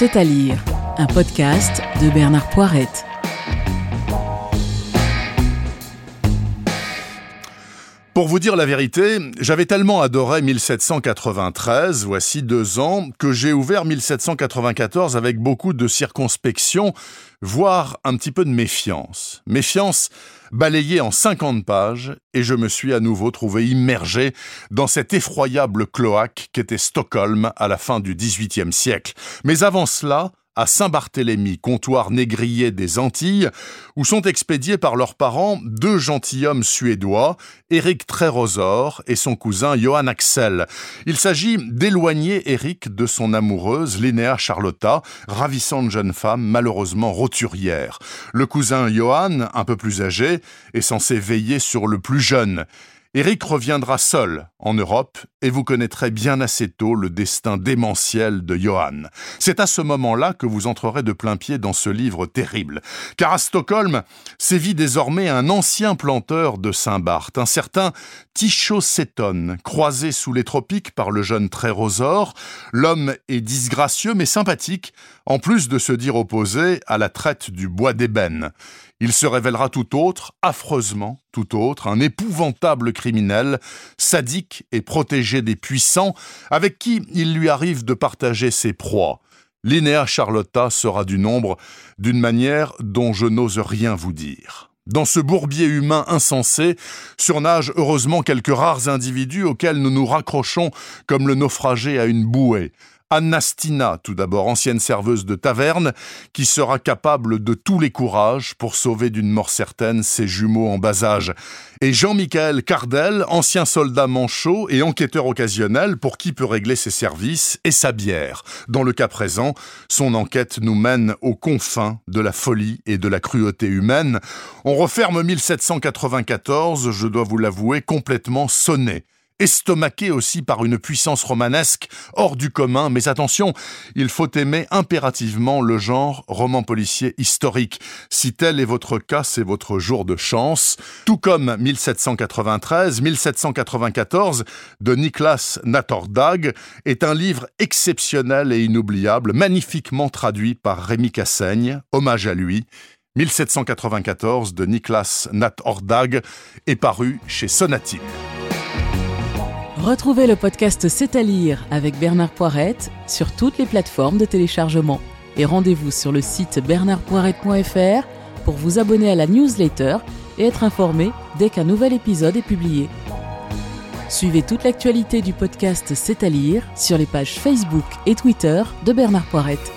C'est à lire, un podcast de Bernard Poirette. Pour vous dire la vérité, j'avais tellement adoré 1793, voici deux ans, que j'ai ouvert 1794 avec beaucoup de circonspection, voire un petit peu de méfiance. Méfiance balayée en 50 pages, et je me suis à nouveau trouvé immergé dans cet effroyable cloaque qu'était Stockholm à la fin du XVIIIe siècle. Mais avant cela, à Saint-Barthélemy, comptoir négrier des Antilles, où sont expédiés par leurs parents deux gentilshommes suédois, Eric Trérosor et son cousin Johann Axel. Il s'agit d'éloigner Eric de son amoureuse, Linnea Charlotta, ravissante jeune femme malheureusement roturière. Le cousin Johann, un peu plus âgé, est censé veiller sur le plus jeune. Eric reviendra seul en Europe et vous connaîtrez bien assez tôt le destin démentiel de Johan. C'est à ce moment-là que vous entrerez de plein pied dans ce livre terrible. Car à Stockholm sévit désormais un ancien planteur de Saint-Barth, un certain Ticho Seton, croisé sous les tropiques par le jeune Trérosor. L'homme est disgracieux mais sympathique, en plus de se dire opposé à la traite du bois d'ébène. Il se révélera tout autre, affreusement tout autre, un épouvantable criminel, sadique et protégé des puissants, avec qui il lui arrive de partager ses proies. Linéa Charlotta sera du nombre d'une manière dont je n'ose rien vous dire. Dans ce bourbier humain insensé surnagent heureusement quelques rares individus auxquels nous nous raccrochons comme le naufragé à une bouée. Anastina, tout d'abord ancienne serveuse de taverne, qui sera capable de tous les courages pour sauver d'une mort certaine ses jumeaux en bas âge. Et Jean-Michel Cardel, ancien soldat manchot et enquêteur occasionnel pour qui peut régler ses services et sa bière. Dans le cas présent, son enquête nous mène aux confins de la folie et de la cruauté humaine. On referme 1794, je dois vous l'avouer, complètement sonné estomaqué aussi par une puissance romanesque hors du commun, mais attention, il faut aimer impérativement le genre roman policier historique. Si tel est votre cas, c'est votre jour de chance. Tout comme 1793, 1794 de Niklas Natordag est un livre exceptionnel et inoubliable, magnifiquement traduit par Rémi Cassaigne, hommage à lui. 1794 de Niklas Nat est paru chez Sonatine. Retrouvez le podcast C'est à lire avec Bernard Poirette sur toutes les plateformes de téléchargement. Et rendez-vous sur le site bernardpoirette.fr pour vous abonner à la newsletter et être informé dès qu'un nouvel épisode est publié. Suivez toute l'actualité du podcast C'est à lire sur les pages Facebook et Twitter de Bernard Poirette.